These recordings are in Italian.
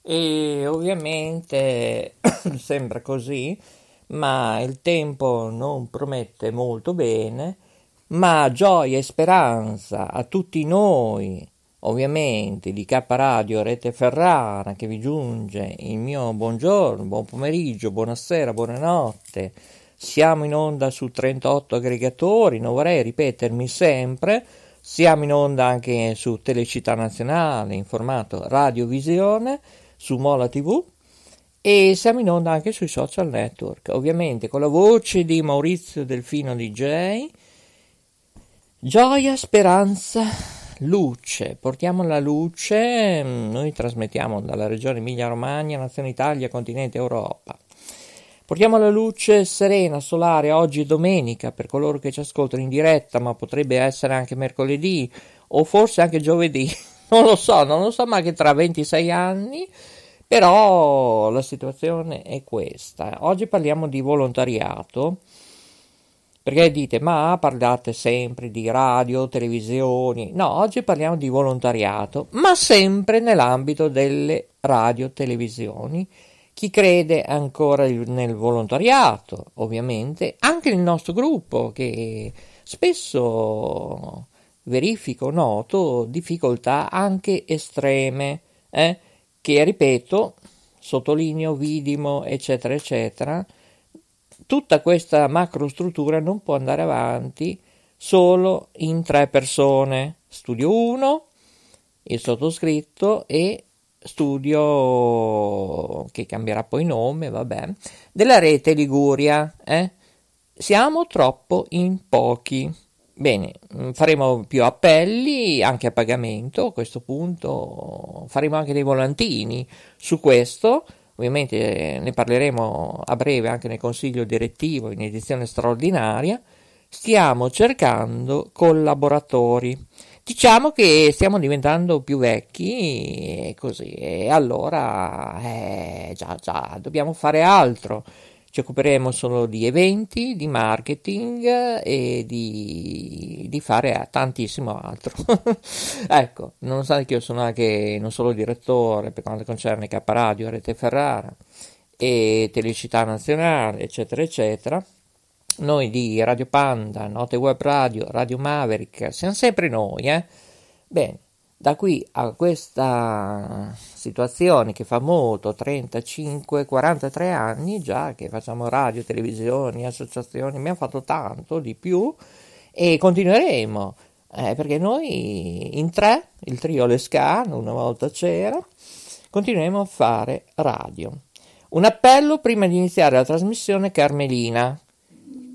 E ovviamente sembra così, ma il tempo non promette molto bene, ma gioia e speranza a tutti noi, ovviamente di K Radio Rete Ferrara che vi giunge il mio buongiorno, buon pomeriggio, buonasera, buonanotte. Siamo in onda su 38 aggregatori, non vorrei ripetermi sempre, siamo in onda anche su Telecittà Nazionale in formato radiovisione su Mola TV e siamo in onda anche sui social network, ovviamente con la voce di Maurizio Delfino DJ. Gioia, speranza, luce, portiamo la luce, noi trasmettiamo dalla regione Emilia-Romagna, Nazione Italia, continente Europa. Portiamo la luce serena, solare, oggi è domenica, per coloro che ci ascoltano in diretta, ma potrebbe essere anche mercoledì o forse anche giovedì. non lo so, non lo so, ma che tra 26 anni, però la situazione è questa. Oggi parliamo di volontariato, perché dite, ma parlate sempre di radio, televisioni. No, oggi parliamo di volontariato, ma sempre nell'ambito delle radio, televisioni. Chi crede ancora nel volontariato, ovviamente, anche nel nostro gruppo, che spesso verifico, noto difficoltà anche estreme, eh, che ripeto, sottolineo, vidimo, eccetera, eccetera, tutta questa macrostruttura non può andare avanti solo in tre persone. Studio 1, il sottoscritto e studio che cambierà poi nome, vabbè, della rete Liguria. Eh? Siamo troppo in pochi. Bene, mm, faremo più appelli anche a pagamento, a questo punto faremo anche dei volantini su questo, ovviamente ne parleremo a breve anche nel consiglio direttivo in edizione straordinaria, stiamo cercando collaboratori. Diciamo che stiamo diventando più vecchi e così, e allora eh, già, già, dobbiamo fare altro ci occuperemo solo di eventi, di marketing e di, di fare tantissimo altro. ecco, nonostante che io sono anche non solo direttore per quanto concerne K Radio, Rete Ferrara e Telecità Nazionale, eccetera, eccetera, noi di Radio Panda, Note Web Radio, Radio Maverick, siamo sempre noi, eh? Bene, da qui a questa situazione che fa molto, 35, 43 anni già che facciamo radio, televisioni, associazioni, abbiamo fatto tanto di più e continueremo eh, perché noi in tre, il trio Lescano una volta c'era, continueremo a fare radio. Un appello prima di iniziare la trasmissione Carmelina,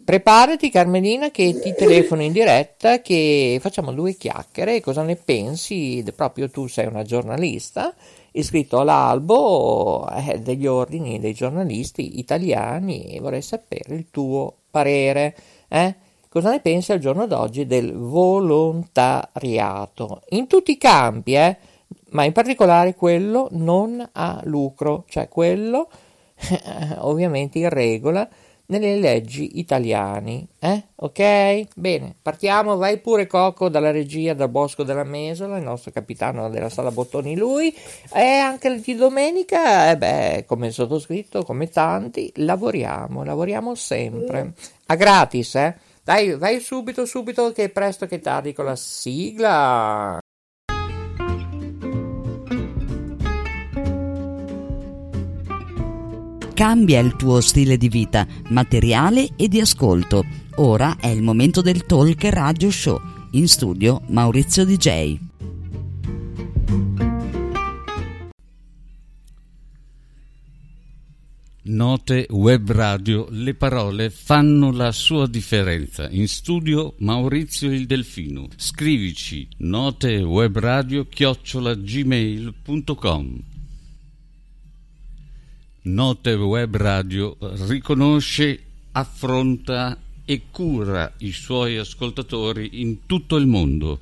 Preparati Carmelina che ti telefono in diretta che facciamo due chiacchiere, cosa ne pensi? Proprio tu sei una giornalista iscritto all'albo eh, degli ordini dei giornalisti italiani e vorrei sapere il tuo parere. Eh? Cosa ne pensi al giorno d'oggi del volontariato? In tutti i campi, eh? ma in particolare quello non a lucro, cioè quello ovviamente in regola nelle leggi italiane. Eh? Ok? Bene, partiamo. Vai pure Coco dalla regia dal Bosco della Mesola, il nostro capitano della sala Bottoni lui. E anche di domenica, eh beh, come sottoscritto, come tanti, lavoriamo, lavoriamo sempre. A gratis, eh? Dai, vai subito, subito, che presto che tardi con la sigla. Cambia il tuo stile di vita, materiale e di ascolto. Ora è il momento del Talk Radio Show. In studio Maurizio DJ. Note web radio, le parole fanno la sua differenza. In studio Maurizio il Delfino. Scrivici notewebradio chiocciolagmail.com Note Web Radio riconosce, affronta e cura i suoi ascoltatori in tutto il mondo.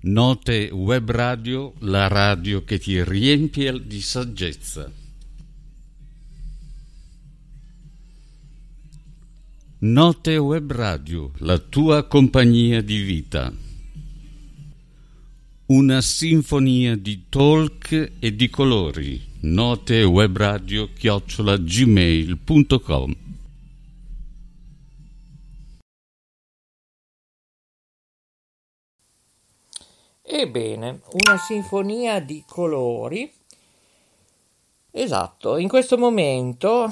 Note Web Radio, la radio che ti riempie di saggezza. Note Web Radio, la tua compagnia di vita. Una sinfonia di talk e di colori. Note Web Radio chiocciola gmail.com Ebbene, una sinfonia di colori. Esatto, in questo momento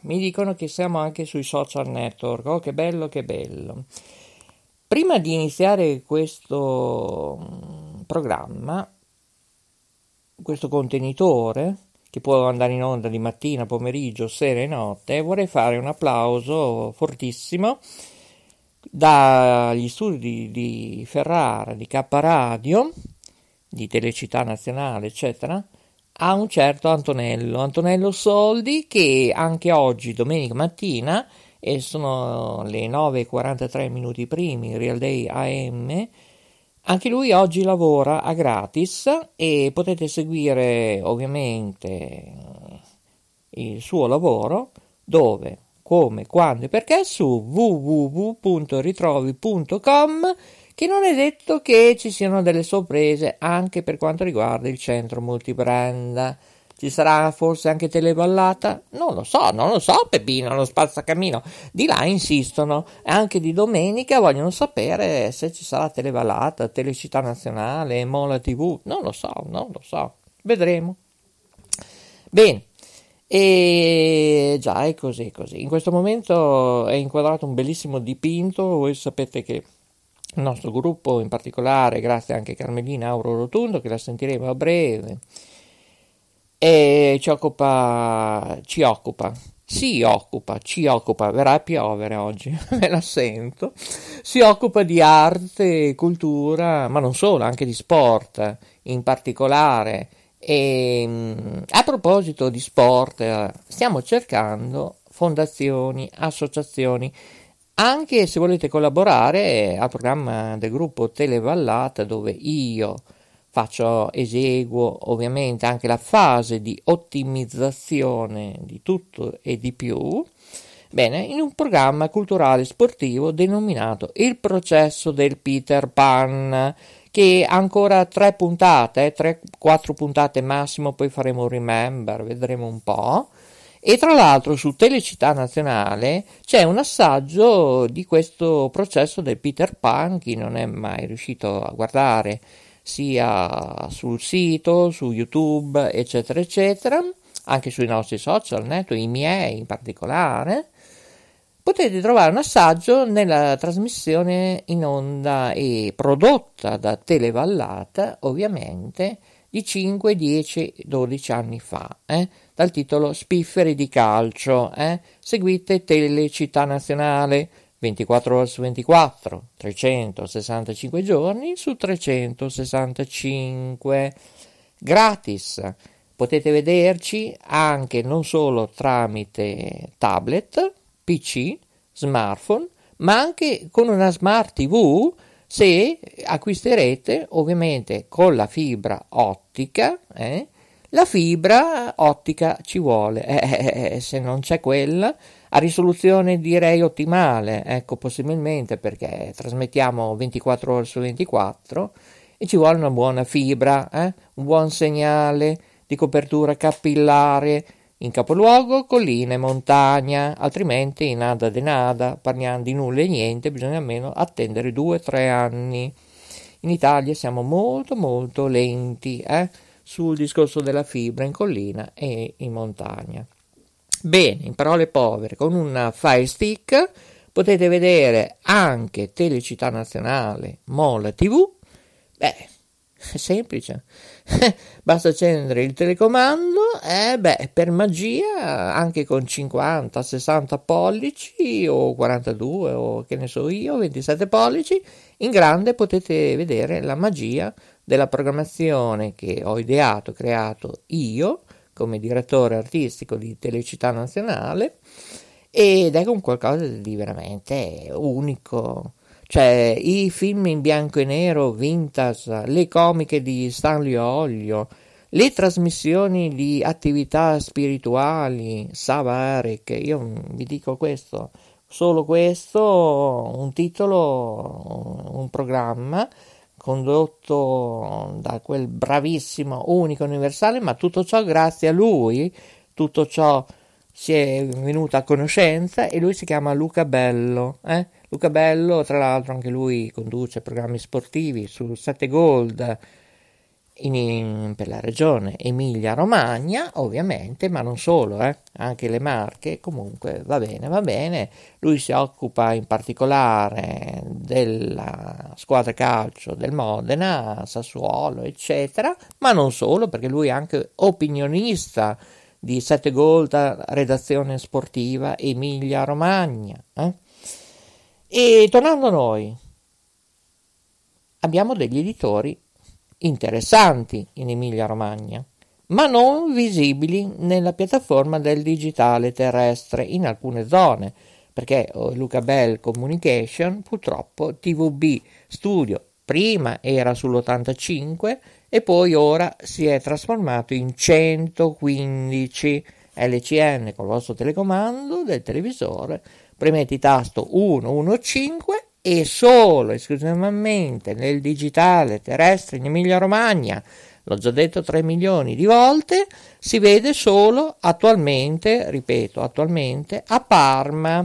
mi dicono che siamo anche sui social network. Oh, che bello, che bello. Prima di iniziare questo mm, programma, questo contenitore, che può andare in onda di mattina, pomeriggio, sera e notte, vorrei fare un applauso fortissimo dagli studi di Ferrara, di K Radio, di Telecittà Nazionale, eccetera, a un certo Antonello, Antonello Soldi, che anche oggi, domenica mattina, e sono le 9.43 minuti primi, Real Day AM, anche lui oggi lavora a gratis e potete seguire ovviamente il suo lavoro dove come, quando e perché su www.ritrovi.com che non è detto che ci siano delle sorprese anche per quanto riguarda il centro multibrand. Ci sarà forse anche teleballata? Non lo so, non lo so, Peppino, lo spazzacamino. Di là insistono, anche di domenica vogliono sapere se ci sarà teleballata, Telecittà Nazionale, Mola TV. Non lo so, non lo so. Vedremo. Bene, e già è così, così. In questo momento è inquadrato un bellissimo dipinto. Voi sapete che il nostro gruppo, in particolare, grazie anche a Carmelina Auro Rotundo, che la sentiremo a breve, e ci occupa, ci occupa, si occupa, ci occupa, verrà a piovere oggi, me la sento, si occupa di arte, cultura, ma non solo, anche di sport in particolare. E, ehm, a proposito di sport, stiamo cercando fondazioni, associazioni, anche se volete collaborare al programma del gruppo Televallata dove io faccio, eseguo ovviamente anche la fase di ottimizzazione di tutto e di più. Bene, in un programma culturale sportivo denominato Il processo del Peter Pan che ancora tre puntate, 3-4 puntate massimo, poi faremo un remember, vedremo un po'. E tra l'altro su Telecittà Nazionale c'è un assaggio di questo processo del Peter Pan, chi non è mai riuscito a guardare sia sul sito, su YouTube, eccetera, eccetera, anche sui nostri social network, i miei in particolare potete trovare un assaggio nella trasmissione in onda e prodotta da Televallata, ovviamente, di 5, 10, 12 anni fa, eh, dal titolo Spifferi di calcio. Eh. Seguite Telecittà Nazionale 24 ore su 24, 365 giorni su 365, gratis. Potete vederci anche non solo tramite tablet, PC, smartphone, ma anche con una smart TV se acquisterete ovviamente con la fibra ottica. Eh, la fibra ottica ci vuole, eh, eh, eh, se non c'è quella, a risoluzione direi ottimale, ecco possibilmente perché trasmettiamo 24 ore su 24 e ci vuole una buona fibra, eh, un buon segnale di copertura capillare in capoluogo collina e montagna, altrimenti nada de nada, parliamo di nulla e niente, bisogna almeno attendere due o tre anni. In Italia siamo molto molto lenti eh, sul discorso della fibra in collina e in montagna. Bene, in parole povere, con un Fire Stick potete vedere anche Telecittà Nazionale, Mola TV. Beh, è semplice basta accendere il telecomando e beh, per magia anche con 50, 60 pollici o 42 o che ne so io, 27 pollici, in grande potete vedere la magia della programmazione che ho ideato, creato io come direttore artistico di Telecittà Nazionale ed è un qualcosa di veramente unico. Cioè i film in bianco e nero, vintage, le comiche di Stanley Olio, le trasmissioni di attività spirituali, Sava Eric, io vi dico questo, solo questo, un titolo, un programma condotto da quel bravissimo unico universale, ma tutto ciò grazie a lui, tutto ciò si è venuto a conoscenza e lui si chiama Luca Bello. Eh? Luca Bello, tra l'altro, anche lui conduce programmi sportivi su 7 Gold in, in, per la regione Emilia-Romagna, ovviamente, ma non solo, eh? anche le Marche, comunque va bene, va bene. Lui si occupa in particolare della squadra calcio del Modena, Sassuolo, eccetera, ma non solo, perché lui è anche opinionista di 7 Gold, redazione sportiva Emilia-Romagna. Eh? E tornando a noi, abbiamo degli editori interessanti in Emilia-Romagna, ma non visibili nella piattaforma del digitale terrestre in alcune zone, perché oh, Luca Bell Communication purtroppo TVB Studio prima era sull'85 e poi ora si è trasformato in 115 LCN con il vostro telecomando del televisore premete tasto 115 e solo esclusivamente nel digitale terrestre in Emilia Romagna, l'ho già detto 3 milioni di volte, si vede solo attualmente, ripeto, attualmente a Parma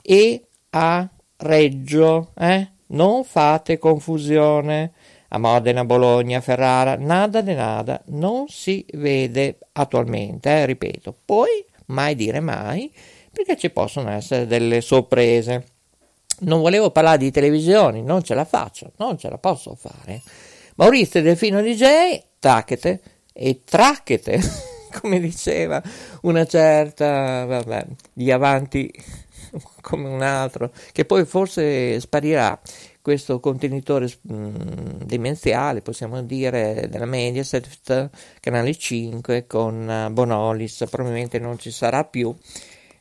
e a Reggio, eh? non fate confusione. A Modena, Bologna, Ferrara, nada de nada, non si vede attualmente, eh? ripeto. Poi, mai dire mai, perché ci possono essere delle sorprese. Non volevo parlare di televisioni, non ce la faccio, non ce la posso fare. Maurizio Delfino DJ, tacchete e tracchete, come diceva una certa, vabbè, di avanti come un altro, che poi forse sparirà questo contenitore mh, mm, demenziale, possiamo dire, della Mediaset, canale 5 con Bonolis, probabilmente non ci sarà più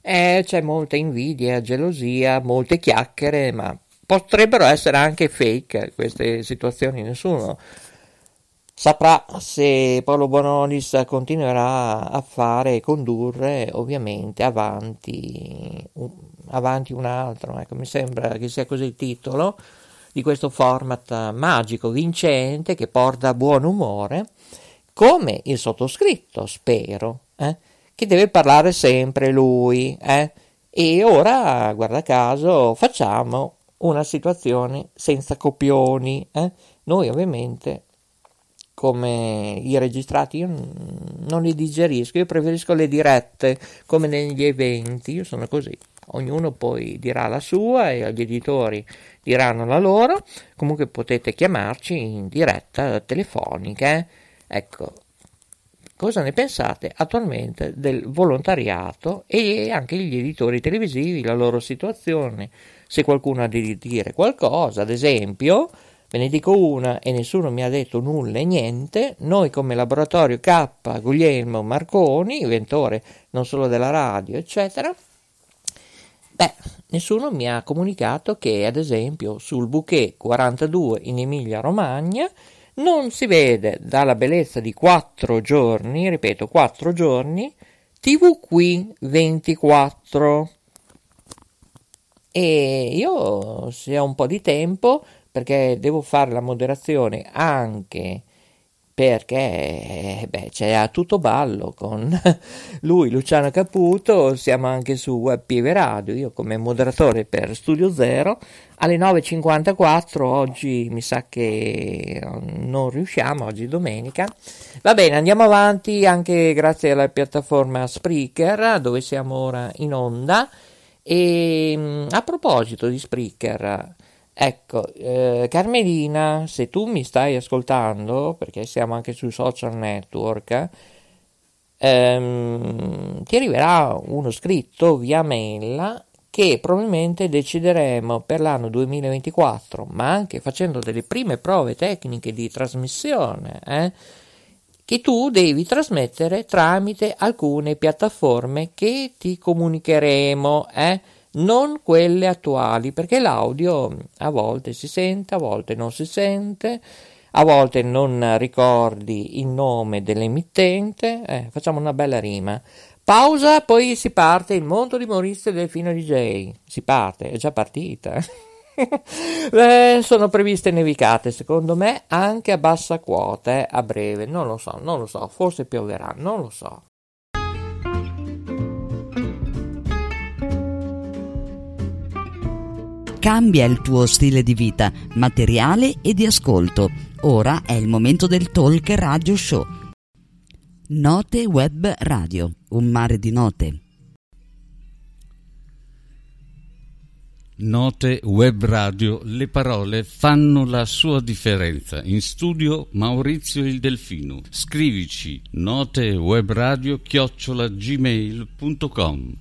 eh, c'è molta invidia, gelosia, molte chiacchiere, ma potrebbero essere anche fake queste situazioni, nessuno saprà se Paolo Bonolis continuerà a fare e condurre ovviamente avanti, avanti un altro, ecco, mi sembra che sia così il titolo di questo format magico, vincente, che porta buon umore, come il sottoscritto, spero. Eh? Che deve parlare sempre lui, eh? E ora, guarda caso, facciamo una situazione senza copioni, eh? Noi ovviamente come i registrati io non li digerisco, io preferisco le dirette come negli eventi, io sono così. Ognuno poi dirà la sua e gli editori diranno la loro. Comunque potete chiamarci in diretta telefonica. Eh? Ecco, cosa ne pensate attualmente del volontariato e anche gli editori televisivi, la loro situazione, se qualcuno ha di dire qualcosa, ad esempio, ve ne dico una e nessuno mi ha detto nulla e niente, noi come laboratorio K Guglielmo Marconi, inventore non solo della radio, eccetera, beh, nessuno mi ha comunicato che ad esempio sul Bouquet 42 in Emilia Romagna non si vede dalla bellezza di quattro giorni, ripeto, quattro giorni, TV qui 24. E io, se ho un po' di tempo, perché devo fare la moderazione anche perché beh, c'è tutto ballo con lui, Luciano Caputo, siamo anche su Web Pieve Radio, io come moderatore per Studio Zero, alle 9.54, oggi mi sa che non riusciamo, oggi domenica. Va bene, andiamo avanti anche grazie alla piattaforma Spreaker, dove siamo ora in onda. E a proposito di Spreaker, Ecco, eh, Carmelina, se tu mi stai ascoltando, perché siamo anche sui social network, ehm, ti arriverà uno scritto via mail che probabilmente decideremo per l'anno 2024, ma anche facendo delle prime prove tecniche di trasmissione, eh, che tu devi trasmettere tramite alcune piattaforme che ti comunicheremo. Eh non quelle attuali, perché l'audio a volte si sente, a volte non si sente, a volte non ricordi il nome dell'emittente, eh, facciamo una bella rima. Pausa, poi si parte il mondo di Maurizio Delfino DJ. Si parte, è già partita. eh, sono previste nevicate, secondo me, anche a bassa quota, eh, a breve. Non lo so, non lo so, forse pioverà, non lo so. Cambia il tuo stile di vita, materiale e di ascolto. Ora è il momento del Talk Radio Show. Note Web Radio, un mare di note. Note Web Radio, le parole fanno la sua differenza. In studio Maurizio il Delfino. Scrivici notewebradio chiocciolagmail.com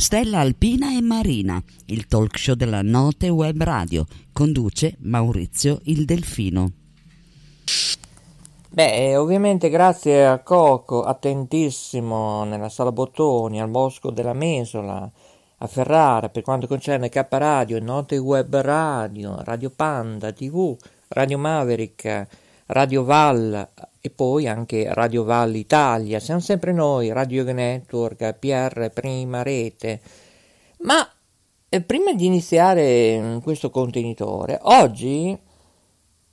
Stella Alpina e Marina, il talk show della Note Web Radio. Conduce Maurizio il Delfino. Beh, ovviamente grazie a Coco, attentissimo nella sala Bottoni, al Bosco della Mesola, a Ferrara per quanto concerne K Radio, Note Web Radio, Radio Panda TV, Radio Maverick, Radio Val e poi anche Radio Val Italia. Siamo sempre noi, Radio Network, PR Prima Rete. Ma eh, prima di iniziare mm, questo contenitore, oggi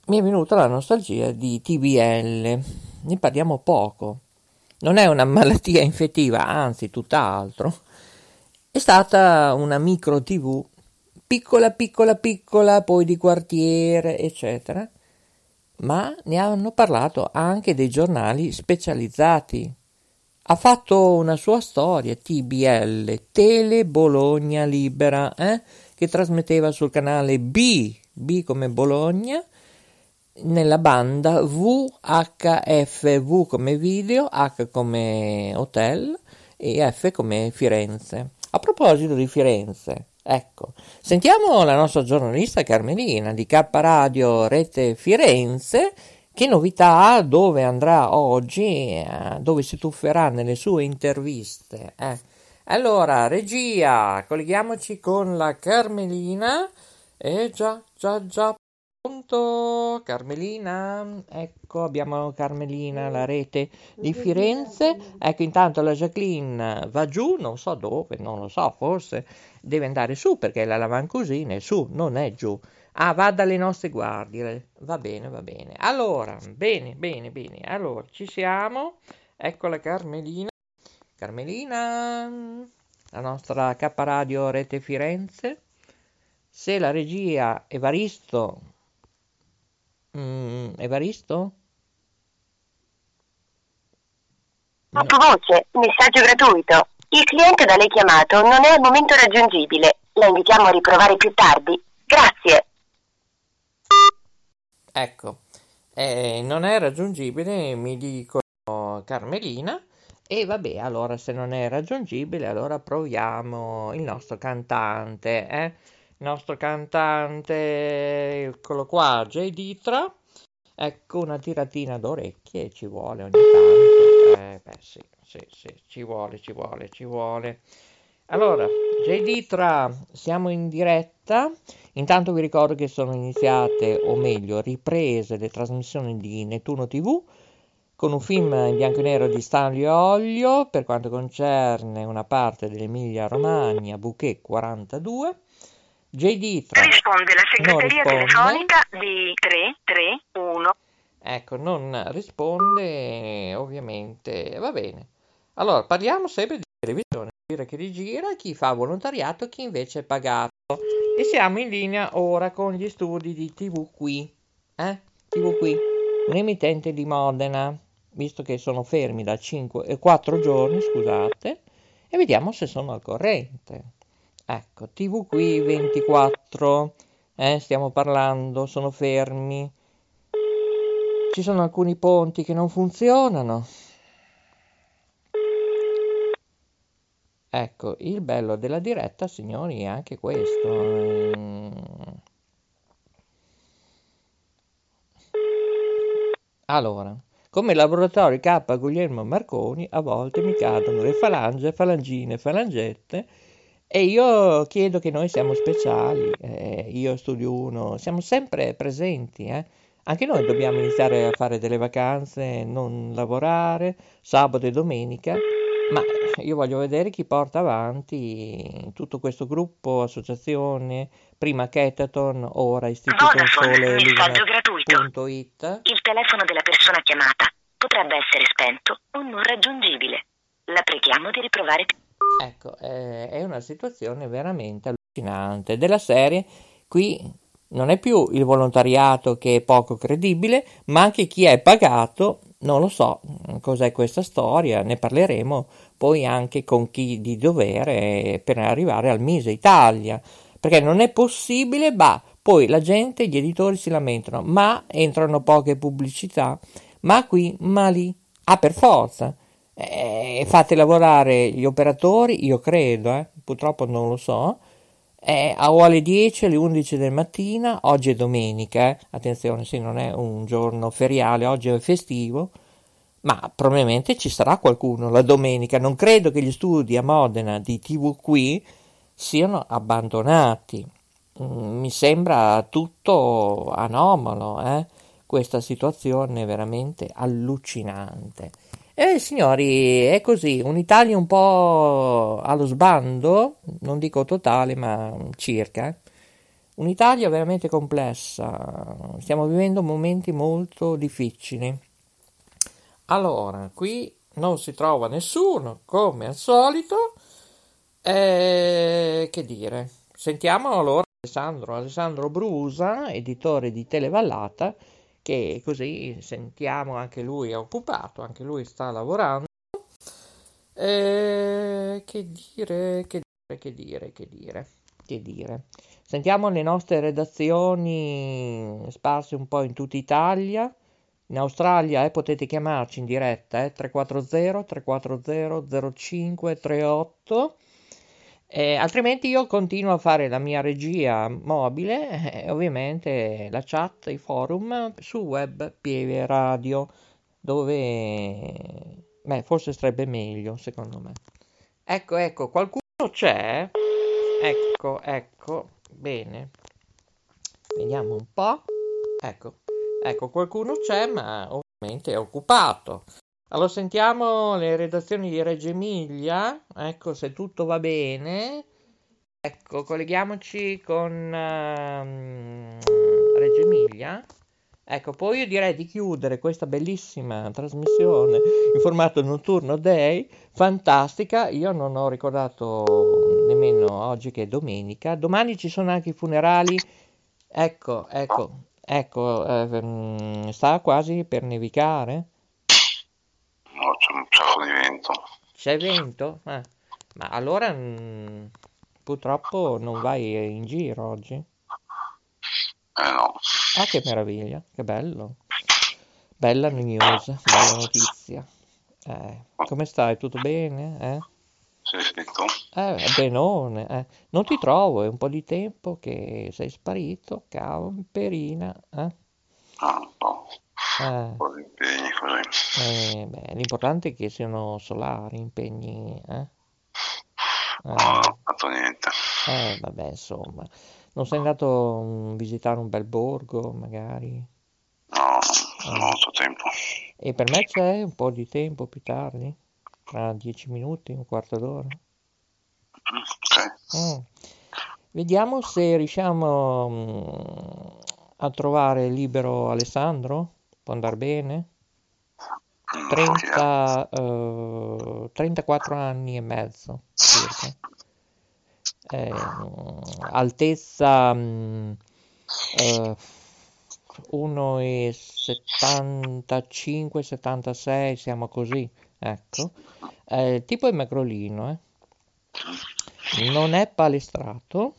mi è venuta la nostalgia di TBL. Ne parliamo poco. Non è una malattia infettiva, anzi tutt'altro. È stata una micro TV, piccola, piccola, piccola, poi di quartiere, eccetera ma ne hanno parlato anche dei giornali specializzati. Ha fatto una sua storia, TBL, Tele Bologna Libera, eh? che trasmetteva sul canale B, B come Bologna, nella banda VHF, V come video, H come hotel e F come Firenze. A proposito di Firenze, Ecco, sentiamo la nostra giornalista Carmelina di K Radio Rete Firenze. Che novità ha? Dove andrà oggi? Eh, dove si tufferà nelle sue interviste? Eh. Allora, regia, colleghiamoci con la Carmelina. Eh già, già, già, Pronto, Carmelina? Ecco, abbiamo Carmelina, la rete di Firenze. Ecco, intanto la Jacqueline va giù, non so dove, non lo so, forse deve andare su perché la lavancusina è su, non è giù. Ah, va dalle nostre guardie. Va bene, va bene. Allora, bene, bene, bene. Allora, ci siamo. Ecco la Carmelina. Carmelina, la nostra K Radio Rete Firenze. Se la regia Evaristo Mm, Evaristo? Sottovoce, messaggio gratuito. Il cliente da lei chiamato non è al momento raggiungibile. La invitiamo a riprovare più tardi. Grazie. Ecco, eh, non è raggiungibile, mi dicono Carmelina. E vabbè, allora se non è raggiungibile, allora proviamo il nostro cantante, eh? il nostro cantante, eccolo qua, J. Ditra. Ecco una tiratina d'orecchie ci vuole ogni tanto. Eh, beh, sì, sì, sì, ci vuole, ci vuole, ci vuole. Allora, J. Ditra, siamo in diretta. Intanto vi ricordo che sono iniziate, o meglio, riprese le trasmissioni di Nettuno TV con un film in bianco e nero di Stanley Olio per quanto concerne una parte dell'Emilia Romagna, Bouquet 42 JD tra... Risponde la segreteria telefonica di 331. Ecco, non risponde ovviamente, va bene. Allora, parliamo sempre di televisione, gira che rigira, chi fa volontariato, chi invece è pagato. E siamo in linea ora con gli studi di TV qui, eh? TV qui, un emittente di Modena, visto che sono fermi da 5, 4 eh, giorni, scusate, e vediamo se sono al corrente. Ecco, TV qui 24. eh, stiamo parlando, sono fermi. Ci sono alcuni ponti che non funzionano. Ecco, il bello della diretta, signori, è anche questo. Allora, come laboratorio K Guglielmo Marconi, a volte mi cadono le falange, falangine, falangette e io chiedo che noi siamo speciali, eh, io studio uno, siamo sempre presenti, eh. Anche noi dobbiamo iniziare a fare delle vacanze, non lavorare, sabato e domenica, ma io voglio vedere chi porta avanti tutto questo gruppo, associazione, prima Ketaton, ora Istituto Vodafone, Sole messaggio gratuito. Luna.it. Il telefono della persona chiamata potrebbe essere spento o non raggiungibile. La preghiamo di riprovare. Ecco, eh, è una situazione veramente allucinante. Della serie, qui non è più il volontariato che è poco credibile, ma anche chi è pagato, non lo so cos'è questa storia, ne parleremo poi anche con chi di dovere per arrivare al Mise Italia, perché non è possibile, bah, poi la gente, gli editori si lamentano, ma entrano poche pubblicità, ma qui, ma lì, ah per forza. Eh, fate lavorare gli operatori, io credo, eh, purtroppo non lo so, eh, alle 10 alle 11 del mattina, oggi è domenica, eh, attenzione, sì, non è un giorno feriale, oggi è festivo, ma probabilmente ci sarà qualcuno la domenica. Non credo che gli studi a Modena di TV qui siano abbandonati. Mm, mi sembra tutto anomalo, eh? questa situazione veramente allucinante. E signori, è così, un'Italia un po' allo sbando, non dico totale, ma circa. Un'Italia veramente complessa, stiamo vivendo momenti molto difficili. Allora, qui non si trova nessuno, come al solito. E che dire? Sentiamo allora Alessandro, Alessandro Brusa, editore di Televallata, che così sentiamo anche lui è occupato, anche lui sta lavorando. E che dire, che dire, che dire, che dire, che dire. Sentiamo le nostre redazioni sparse un po' in tutta Italia. In Australia eh, potete chiamarci in diretta eh, 340 340 0538 eh, altrimenti io continuo a fare la mia regia mobile e eh, ovviamente la chat, i forum su web Pieve Radio dove beh, forse sarebbe meglio secondo me. Ecco, ecco, qualcuno c'è? Ecco, ecco, bene. Vediamo un po'. Ecco, ecco, qualcuno c'è ma ovviamente è occupato. Allora sentiamo le redazioni di Reggio Emilia, ecco se tutto va bene. Ecco, colleghiamoci con uh, Reggio Emilia. Ecco, poi io direi di chiudere questa bellissima trasmissione in formato notturno day, fantastica. Io non ho ricordato nemmeno oggi che è domenica. Domani ci sono anche i funerali. Ecco, ecco, ecco, eh, sta quasi per nevicare. No, c'è un sacco di vento. C'è vento? Ah, ma allora mh, purtroppo non vai in giro oggi? Eh no. Ah, che meraviglia, che bello. Bella news, bella notizia. Eh, come stai? Tutto bene? Eh? Sì, sì, tu? Eh, benone. Eh. Non ti trovo, è un po' di tempo che sei sparito, camperina. Eh? Ah, un po'. Eh. Un po' di impegni così. Eh, beh, l'importante è che siano solari, impegni, eh? No, non Eh, ho fatto niente. eh, vabbè, insomma. Non sei andato a visitare un bel borgo, magari? No, non ho Eh. avuto tempo. E per me c'è un po' di tempo più tardi? Tra dieci minuti, un quarto d'ora? Mm. Mm. Vediamo se riusciamo mm, a trovare libero Alessandro. Può andare bene? Mm, pochi anni. 30, eh, 34 anni e mezzo circa. Eh, mm, altezza mm, eh, 1,75, 76, siamo così, ecco. Eh, tipo è magrolino, eh. Non è palestrato.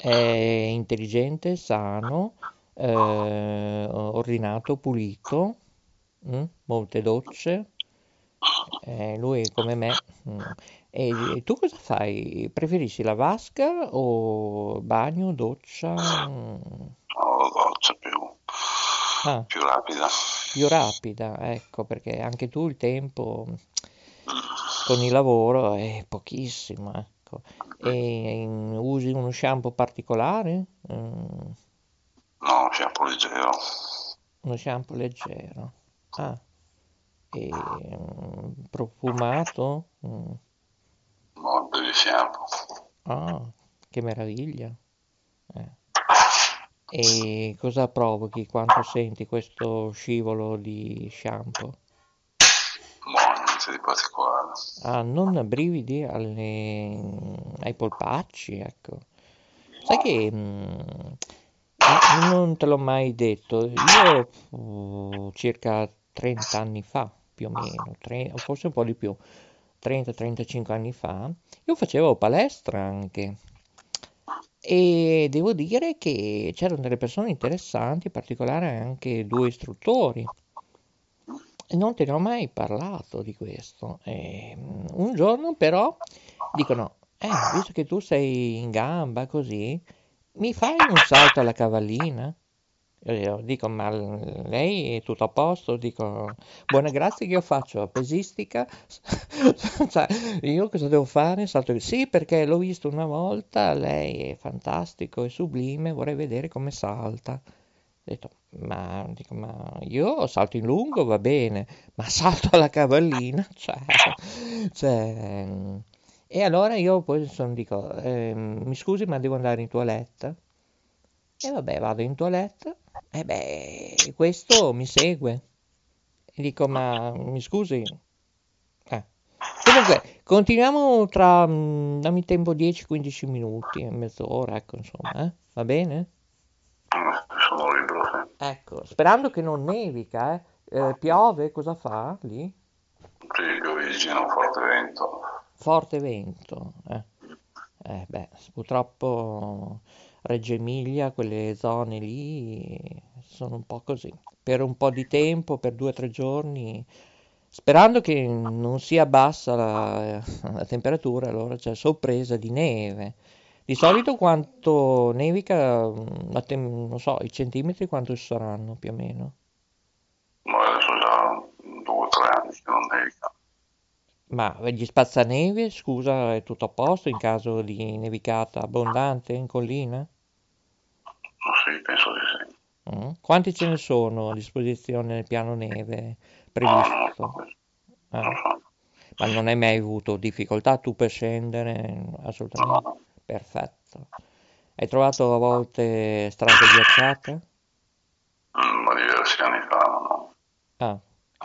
È intelligente, sano, eh, ordinato, pulito, mm? molte docce. Eh, lui come me. mm. E, e tu cosa fai? Preferisci la vasca o bagno, doccia? No, doccia più, Ah, più rapida. più rapida, ecco, perché anche tu il tempo con il lavoro è pochissimo, ecco. E usi uno shampoo particolare? Mm, No, shampoo leggero. uno shampoo leggero. Ah, e mm, profumato? Mm. No, baby shampoo. Ah, che meraviglia. Eh. E cosa provochi quando senti questo scivolo di shampoo? No, niente di particolare. Ah, non brividi alle- ai polpacci, ecco. Sai che mm, non te l'ho mai detto, io uh, circa 30 anni fa, più o meno, tre- o forse un po' di più, 30-35 anni fa, io facevo palestra anche. E devo dire che c'erano delle persone interessanti, in particolare anche due istruttori. Non te ne ho mai parlato di questo. E, mm, un giorno però dicono, eh, visto che tu sei in gamba così, mi fai un salto alla cavallina? Io dico, ma lei è tutto a posto? Dico, buona grazia che io faccio pesistica? Cioè, io cosa devo fare? Salto... Sì, perché l'ho visto una volta, lei è fantastico, è sublime, vorrei vedere come salta. Detto, ma, dico, ma io salto in lungo, va bene, ma salto alla cavallina? Cioè, cioè, E allora io poi sono, dico, ehm, mi scusi, ma devo andare in toilette? E vabbè, vado in toilette, e beh, questo mi segue. E dico, ma mi scusi? Eh. Comunque, continuiamo tra, mm, dammi tempo 10-15 minuti, mezz'ora, ecco, insomma, eh? Va bene? Eh, Sono libero, sì. Ecco, sperando che non nevica, eh. Eh, piove, cosa fa lì? Sì, piovigina, un forte vento. Forte vento, eh. Eh, beh, purtroppo Reggio Emilia, quelle zone lì sono un po' così. Per un po' di tempo, per due o tre giorni, sperando che non sia bassa la, la temperatura, allora c'è sorpresa di neve. Di solito quanto nevica, mm, tem- non so, i centimetri quanto saranno più o meno? Ma adesso già due o tre anni che non nevica. Ma gli spazzaneve, scusa, è tutto a posto in caso di nevicata abbondante in collina? Sì, penso di sì. Mm. Quanti ce ne sono a disposizione nel piano neve No, non lo previsto? so. Ah, ma non hai mai avuto difficoltà tu per scendere? Assolutamente. No, Perfetto. Hai trovato a volte strade ghiacciate? Mm, ma diversi anni fa, no. Ah,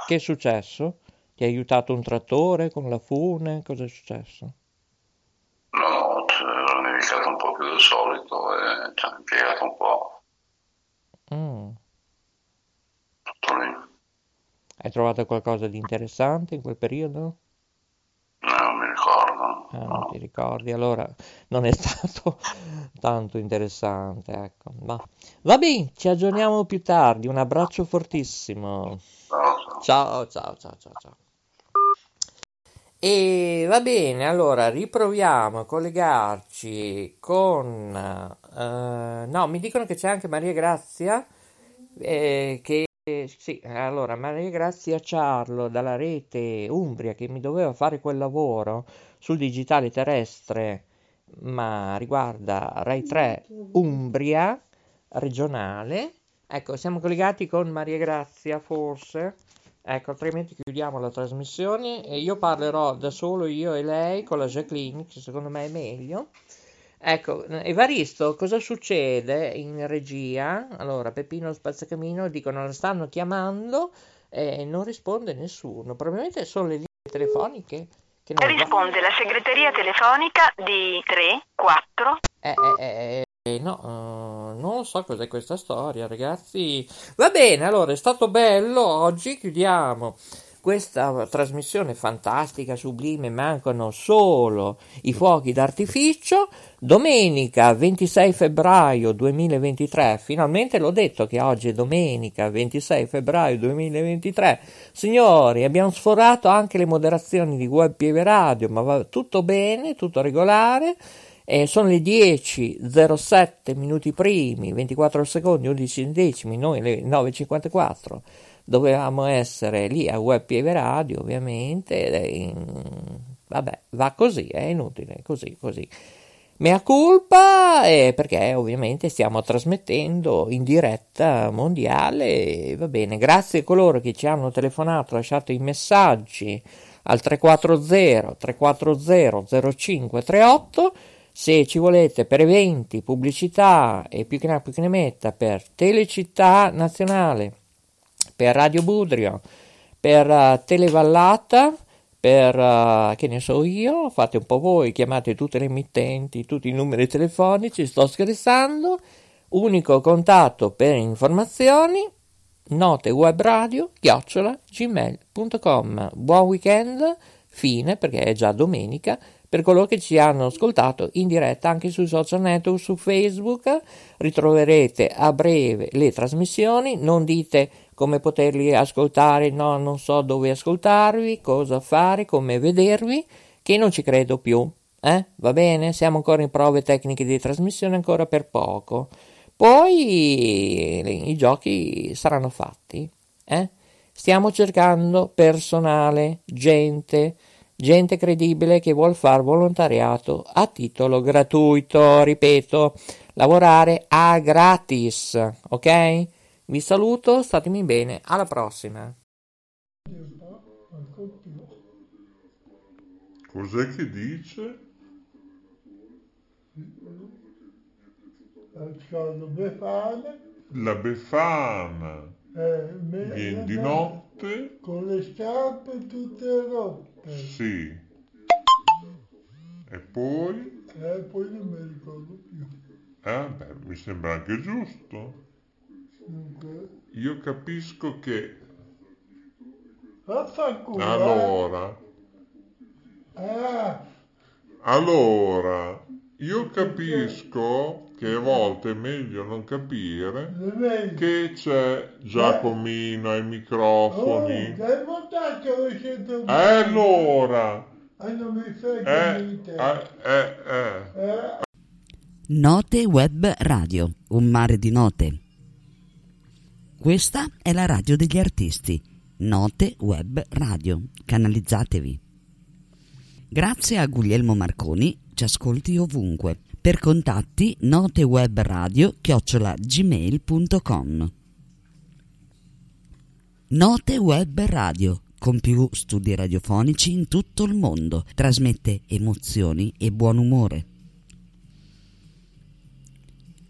che è successo? Ti ha aiutato un trattore con la fune? Cosa è successo? No, no, c'era nevicato un po' più del solito e ci ha impiegato un po'. Mm. Tutto lì. Hai trovato qualcosa di interessante in quel periodo? No, non mi ricordo. Ah, non ti ricordi? Allora non è stato tanto interessante, ecco. Ma va bene, ci aggiorniamo più tardi. Un abbraccio fortissimo. Ciao, ciao. Ciao, ciao, ciao, ciao, ciao. E va bene, allora riproviamo a collegarci con... eh, no, mi dicono che c'è anche Maria Grazia, eh, che... Sì, allora Maria Grazia Ciarlo dalla rete Umbria che mi doveva fare quel lavoro sul digitale terrestre, ma riguarda Rai 3 Umbria regionale. Ecco, siamo collegati con Maria Grazia, forse. Ecco, altrimenti chiudiamo la trasmissione e io parlerò da solo io e lei con la Jacqueline, che secondo me è meglio. Ecco, Evaristo, cosa succede in regia? Allora, Peppino Spazzacamino dicono la stanno chiamando e non risponde nessuno. Probabilmente sono le linee telefoniche che non va. Risponde la segreteria telefonica di 3, 4, Eh, eh, eh, eh, no, eh, non so cos'è questa storia, ragazzi. Va bene, allora è stato bello oggi, chiudiamo questa trasmissione fantastica, sublime, mancano solo i fuochi d'artificio. Domenica 26 febbraio 2023, finalmente l'ho detto che oggi è domenica 26 febbraio 2023. Signori, abbiamo sforato anche le moderazioni di Web Pieve Radio, ma va tutto bene, tutto regolare. Eh, sono le 10.07 minuti primi, 24 secondi, 11 decimi, noi le 9.54 dovevamo essere lì a Web Pieve Radio, ovviamente, in... vabbè, va così, è inutile, così, così. Mea culpa eh, perché ovviamente stiamo trasmettendo in diretta mondiale, va bene, grazie a coloro che ci hanno telefonato, lasciato i messaggi al 340 340 0538 se ci volete per eventi, pubblicità e più che ne, più che ne metta per Telecittà Nazionale per Radio Budrio, per uh, Televallata, per uh, che ne so io, fate un po' voi, chiamate tutte le emittenti, tutti i numeri telefonici, sto scherzando. Unico contatto per informazioni note web radio chiocciola gmail.com buon weekend fine perché è già domenica per coloro che ci hanno ascoltato in diretta anche sui social network su facebook ritroverete a breve le trasmissioni non dite come poterli ascoltare, no, non so dove ascoltarvi, cosa fare, come vedervi, che non ci credo più. Eh? Va bene? Siamo ancora in prove tecniche di trasmissione ancora per poco. Poi i giochi saranno fatti. Eh? Stiamo cercando personale, gente, gente credibile che vuol fare volontariato a titolo gratuito, ripeto, lavorare a gratis, ok? Vi saluto, statemi bene, alla prossima. Cos'è che dice? La befana. La befana. Eh, Viene di notte. Con le scarpe tutte rotte. Sì. E poi? E poi non mi ricordo più. Eh, beh, mi sembra anche giusto. Io capisco che... Vaffanculo. Allora... Ah. Allora, io capisco che a volte è meglio non capire che c'è Giacomino ai microfoni. Oh, Eh, allora... Eh, eh, eh, eh. Eh, Note Web Radio, un mare di note. Questa è la radio degli artisti. Note Web Radio. Canalizzatevi. Grazie a Guglielmo Marconi, ci ascolti ovunque. Per contatti notewebradio chiocciola gmail.com Note Web Radio, con più studi radiofonici in tutto il mondo, trasmette emozioni e buon umore.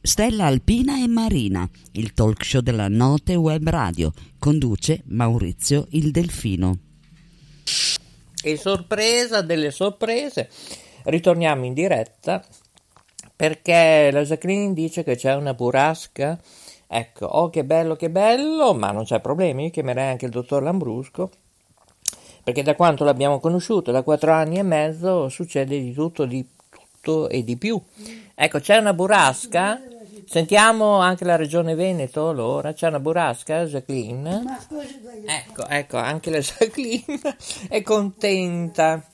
Stella Alpina e Marina, il talk show della Note Web Radio, conduce Maurizio il Delfino. E sorpresa delle sorprese, ritorniamo in diretta perché la Jacqueline dice che c'è una burrasca. Ecco, oh che bello, che bello, ma non c'è problemi, chiamerei anche il dottor Lambrusco, perché da quanto l'abbiamo conosciuto, da quattro anni e mezzo, succede di tutto, di tutto e di più. Ecco, c'è una burrasca, sentiamo anche la regione Veneto, allora, c'è una burrasca, Jacqueline? Ecco, ecco, anche la Jacqueline è contenta.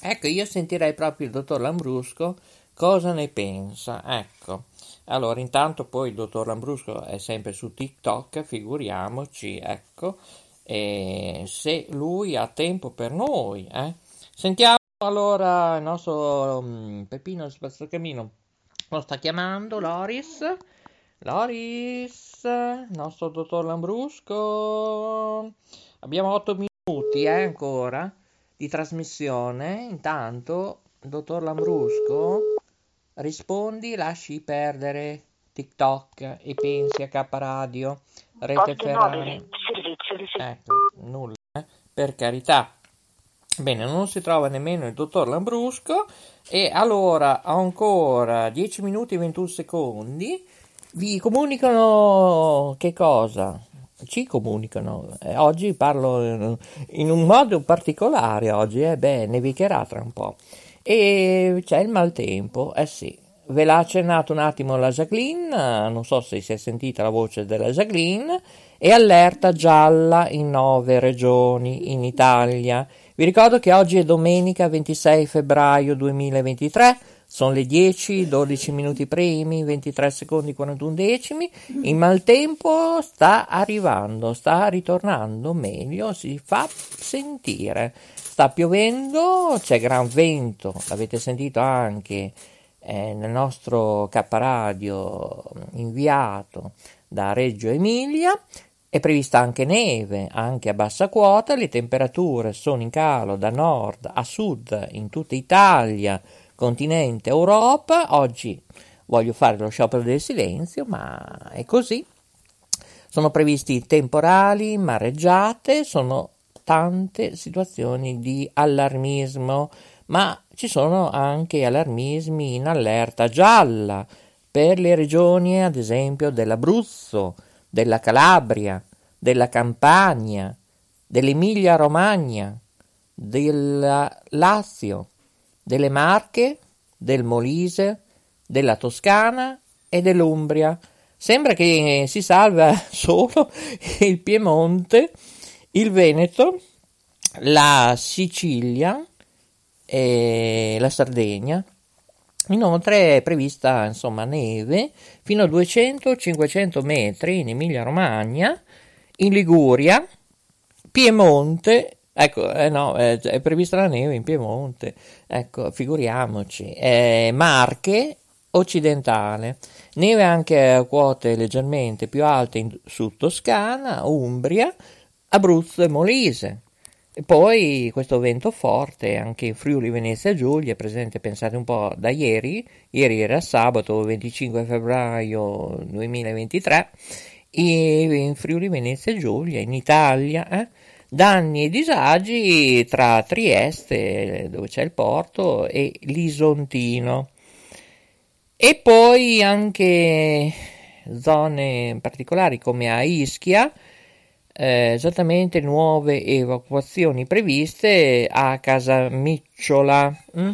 Ecco, io sentirei proprio il dottor Lambrusco cosa ne pensa. Ecco, allora intanto poi il dottor Lambrusco è sempre su TikTok, figuriamoci, ecco, e se lui ha tempo per noi, eh. Sentiamo allora il nostro um, Peppino Spazzacamino lo sta chiamando, Loris. Loris, il nostro dottor Lambrusco. Abbiamo otto minuti eh, ancora di trasmissione. Intanto, dottor Lambrusco, rispondi, lasci perdere TikTok e pensi a K Radio, Rete Ferrari. servizio di Ecco, nulla, eh? per carità. Bene, non si trova nemmeno il dottor Lambrusco e allora ancora 10 minuti e 21 secondi. Vi comunicano che cosa? ci comunicano. Eh, oggi parlo in, in un modo particolare, oggi, eh, beh, nevicherà tra un po'. E c'è il maltempo, eh sì. Ve l'ha accennato un attimo la Jacqueline, non so se si è sentita la voce della Jacqueline, e allerta gialla in nove regioni in Italia. Vi ricordo che oggi è domenica 26 febbraio 2023, sono le 10, 12 minuti primi, 23 secondi 41 decimi. Il maltempo sta arrivando, sta ritornando meglio, si fa sentire. Sta piovendo, c'è gran vento, l'avete sentito anche eh, nel nostro caparadio inviato da Reggio Emilia. È prevista anche neve, anche a bassa quota, le temperature sono in calo da nord a sud in tutta Italia, continente Europa. Oggi voglio fare lo sciopero del silenzio, ma è così. Sono previsti temporali, mareggiate, sono tante situazioni di allarmismo ma ci sono anche allarmismi in allerta gialla per le regioni, ad esempio, dell'Abruzzo, della Calabria, della Campania, dell'Emilia-Romagna, del Lazio, delle Marche, del Molise, della Toscana e dell'Umbria. Sembra che si salva solo il Piemonte, il Veneto, la Sicilia, e la Sardegna. Inoltre è prevista insomma, neve fino a 200-500 metri in Emilia-Romagna, in Liguria, Piemonte. Ecco, eh no, è, prevista la neve in Piemonte, ecco, figuriamoci. Eh, Marche occidentale, neve anche a quote leggermente più alte in, su Toscana, Umbria, Abruzzo e Molise. E poi questo vento forte anche in Friuli Venezia Giulia è presente, pensate un po', da ieri, ieri era sabato 25 febbraio 2023, in Friuli Venezia Giulia, in Italia, eh, danni e disagi tra Trieste, dove c'è il porto, e l'Isontino. E poi anche zone particolari come a Ischia, eh, esattamente nuove evacuazioni previste a Casamicciola. Mm?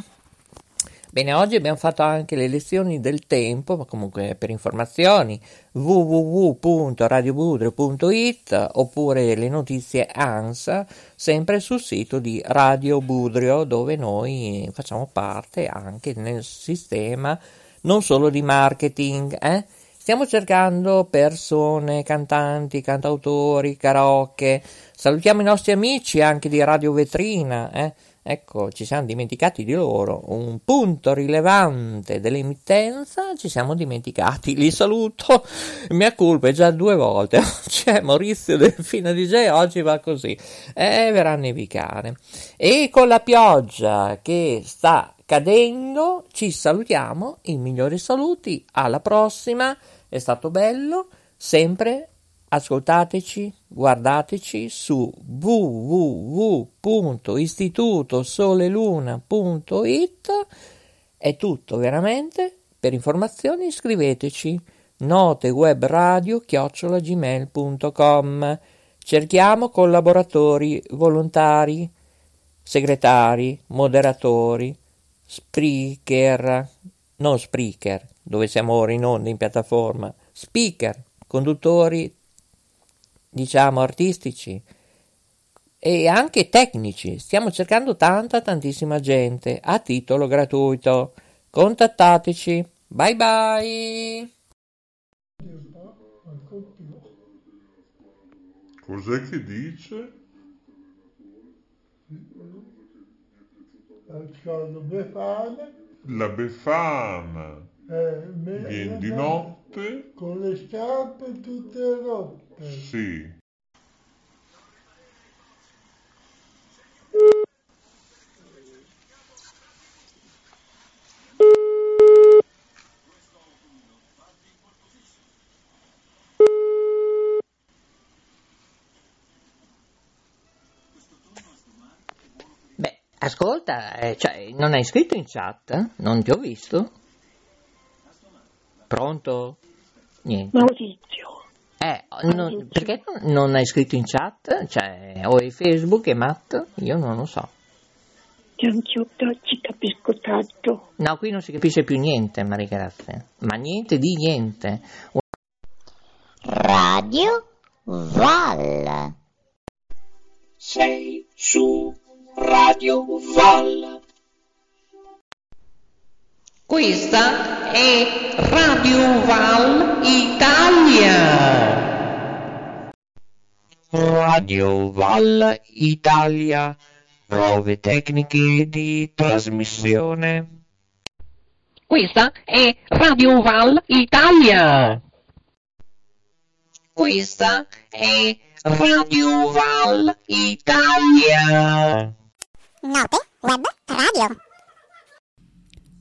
Bene, oggi abbiamo fatto anche le lezioni del tempo, ma comunque per informazioni www.radiobudrio.it oppure le notizie ANSA, sempre sul sito di Radio Budrio, dove noi facciamo parte anche nel sistema non solo di marketing, eh? Stiamo cercando persone, cantanti, cantautori, karaoke. Salutiamo i nostri amici anche di Radio Vetrina. Eh? Ecco, ci siamo dimenticati di loro. Un punto rilevante dell'emittenza ci siamo dimenticati. Li saluto. Mia colpa è già due volte. C'è Maurizio Delfino DJ, oggi va così. E verrà a nevicare. E con la pioggia che sta cadendo, ci salutiamo. I migliori saluti. Alla prossima. È stato bello, sempre ascoltateci, guardateci su www.istitutosoleluna.it. È tutto veramente. Per informazioni iscriveteci note web radio chiocciolagmail.com cerchiamo collaboratori volontari segretari moderatori speaker non speaker dove siamo ora in onda in piattaforma, speaker, conduttori, diciamo, artistici e anche tecnici. Stiamo cercando tanta, tantissima gente a titolo gratuito. Contattateci. Bye bye. Cos'è che dice? La Befana. Eh, Vieni di notte. Con le scarpe tutte rotte. Sì. Beh, ascolta, eh, cioè, non hai scritto in chat? Non ti ho visto? Pronto? Niente. Maurizio. Eh, non- perché non hai scritto in chat? Cioè, o è Facebook e Matt? Io non lo so. Gianciutto, ci capisco tanto. No, qui non si capisce più niente, Maria Grazia. Ma niente di niente. Radio Val. Sei su Radio Val. Questa è Radio Val Italia. Radio Val Italia. Prove tecniche di trasmissione. Questa è Radio Val Italia. Questa è Radio Val Italia. Note Web Radio.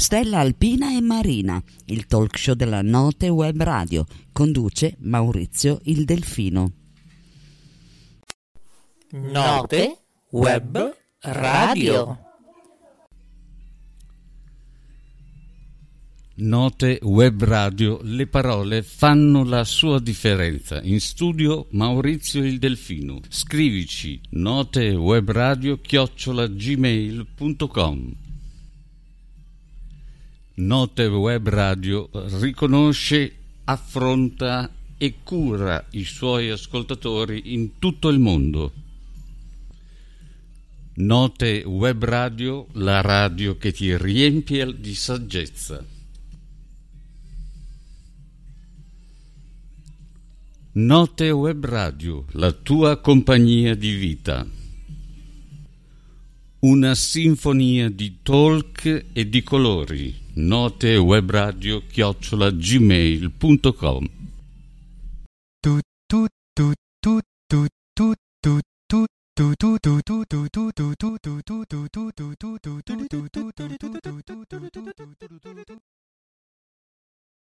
Stella Alpina e Marina, il talk show della Note Web Radio, conduce Maurizio il Delfino. Note Web Radio. Note Web Radio, le parole fanno la sua differenza. In studio Maurizio il Delfino. Scrivici notewebradio chiocciola gmail.com Note Web Radio riconosce, affronta e cura i suoi ascoltatori in tutto il mondo. Note Web Radio, la radio che ti riempie di saggezza. Note Web Radio, la tua compagnia di vita. Una sinfonia di talk e di colori. Note Web Radio chiocciola gmail.com